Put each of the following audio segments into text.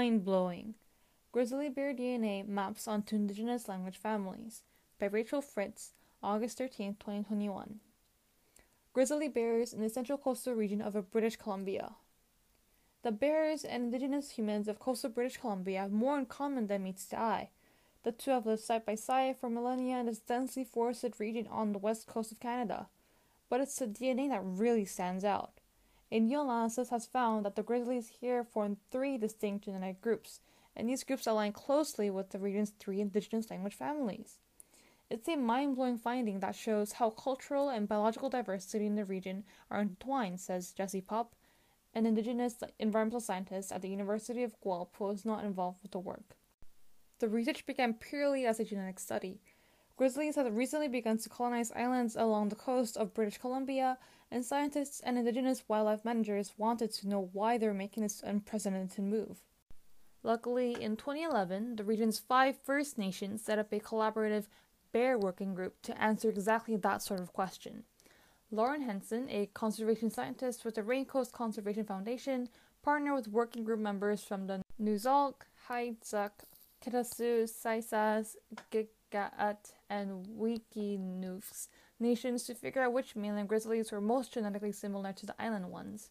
blowing. Grizzly Bear DNA Maps onto Indigenous Language Families by Rachel Fritts, August 13, 2021. Grizzly bears in the central coastal region of British Columbia. The bears and indigenous humans of coastal British Columbia have more in common than meets the eye. The two have lived side by side for millennia in this densely forested region on the west coast of Canada. But it's the DNA that really stands out. A new analysis has found that the grizzlies here form three distinct genetic groups, and these groups align closely with the region's three indigenous language families. It's a mind blowing finding that shows how cultural and biological diversity in the region are entwined, says Jesse Popp, an indigenous environmental scientist at the University of Guelph who was not involved with the work. The research began purely as a genetic study. Grizzlies have recently begun to colonize islands along the coast of British Columbia and scientists and indigenous wildlife managers wanted to know why they were making this unprecedented move. Luckily, in 2011, the region's five First Nations set up a collaborative bear working group to answer exactly that sort of question. Lauren Henson, a conservation scientist with the Raincoast Conservation Foundation, partnered with working group members from the Nuxalk, Haiduk, Kitasoo, Xai'xais, Gitga'at, and Wuikinuxv nations to figure out which mainland grizzlies were most genetically similar to the island ones.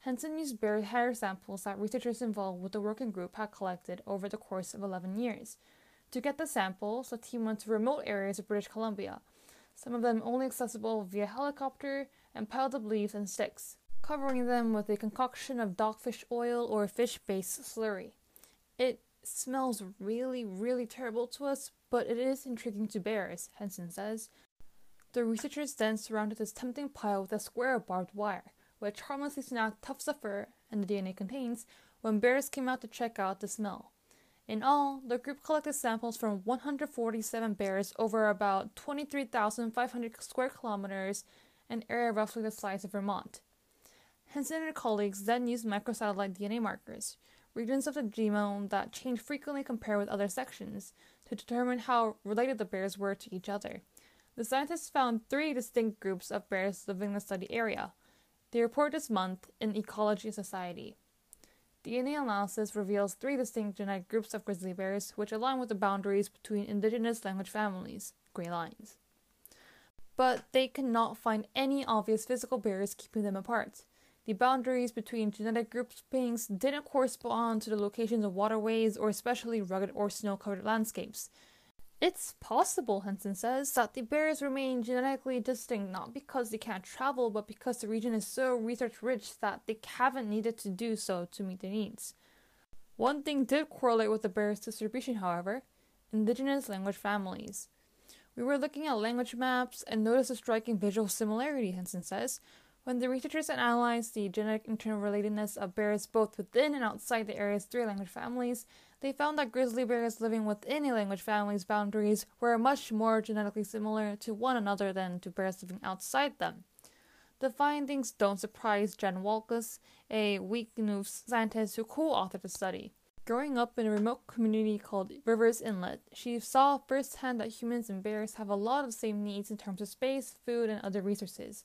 Henson used bear hair samples that researchers involved with the working group had collected over the course of 11 years. To get the samples, the team went to remote areas of British Columbia, some of them only accessible via helicopter, and piled up leaves and sticks, covering them with a concoction of dogfish oil or fish based slurry. It smells really, really terrible to us, but it is intriguing to bears, Henson says. The researchers then surrounded this tempting pile with a square of barbed wire, which harmlessly snagged tufts of fur and the DNA contains when bears came out to check out the smell. In all, the group collected samples from 147 bears over about 23,500 square kilometers, an area roughly the size of Vermont. Henson and her colleagues then used microsatellite DNA markers, regions of the genome that change frequently compared with other sections, to determine how related the bears were to each other. The scientists found three distinct groups of bears living in the study area. They report this month in Ecology Society. DNA analysis reveals three distinct genetic groups of grizzly bears, which align with the boundaries between indigenous language families, gray lines. But they cannot find any obvious physical barriers keeping them apart. The boundaries between genetic groupings didn't correspond to the locations of waterways or especially rugged or snow covered landscapes. It's possible, Henson says, that the bears remain genetically distinct not because they can't travel, but because the region is so research rich that they haven't needed to do so to meet their needs. One thing did correlate with the bears' distribution, however indigenous language families. We were looking at language maps and noticed a striking visual similarity, Henson says. When the researchers analyzed the genetic interrelatedness of bears both within and outside the area's three language families, they found that grizzly bears living within a language family's boundaries were much more genetically similar to one another than to bears living outside them. The findings don't surprise Jen Walkus, a Wuikinuxv scientist who co authored the study. Growing up in a remote community called Rivers Inlet, she saw firsthand that humans and bears have a lot of the same needs in terms of space, food, and other resources.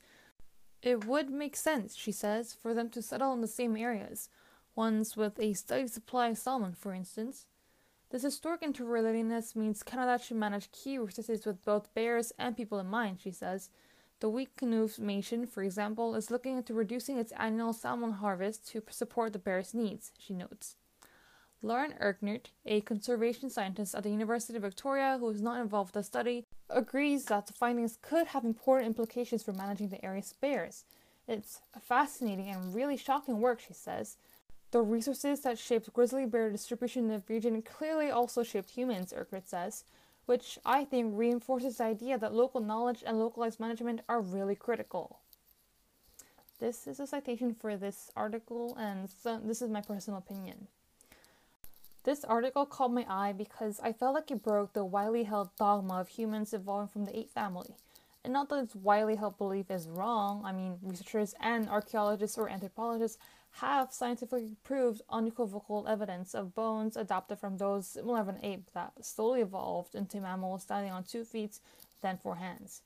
It would make sense, she says, for them to settle in the same areas ones with a steady supply of salmon, for instance. This historic interrelatedness means Canada should manage key resources with both bears and people in mind, she says. The Wuikinuxv Nation, for example, is looking into reducing its annual salmon harvest to support the bears' needs, she notes. Lauren Eckert, a conservation scientist at the University of Victoria who is not involved with the study, agrees that the findings could have important implications for managing the area's bears. It's fascinating and really shocking work, she says. The resources that shaped grizzly bear distribution in the region clearly also shaped humans, Urquhart says, which I think reinforces the idea that local knowledge and localized management are really critical. This is a citation for this article, and this is my personal opinion. This article caught my eye because I felt like it broke the widely held dogma of humans evolving from the ape family. And not that its widely held belief is wrong, I mean, researchers and archaeologists or anthropologists have scientifically proved unequivocal evidence of bones adapted from those similar of an ape that slowly evolved into mammals standing on two feet, then four hands.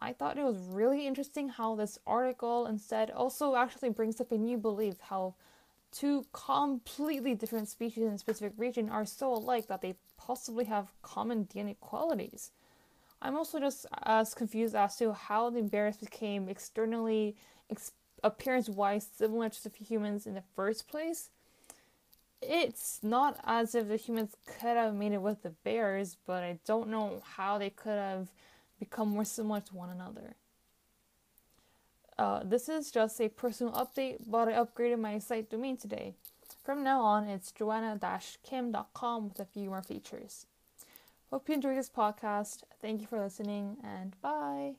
I thought it was really interesting how this article instead also actually brings up a new belief how two completely different species in a specific region are so alike that they possibly have common DNA qualities. I'm also just as confused as to how the bears became externally, ex- appearance wise, similar to the humans in the first place. It's not as if the humans could have made it with the bears, but I don't know how they could have become more similar to one another. Uh, this is just a personal update, but I upgraded my site domain today. From now on, it's joanna-kim.com with a few more features. Hope you enjoyed this podcast. Thank you for listening, and bye.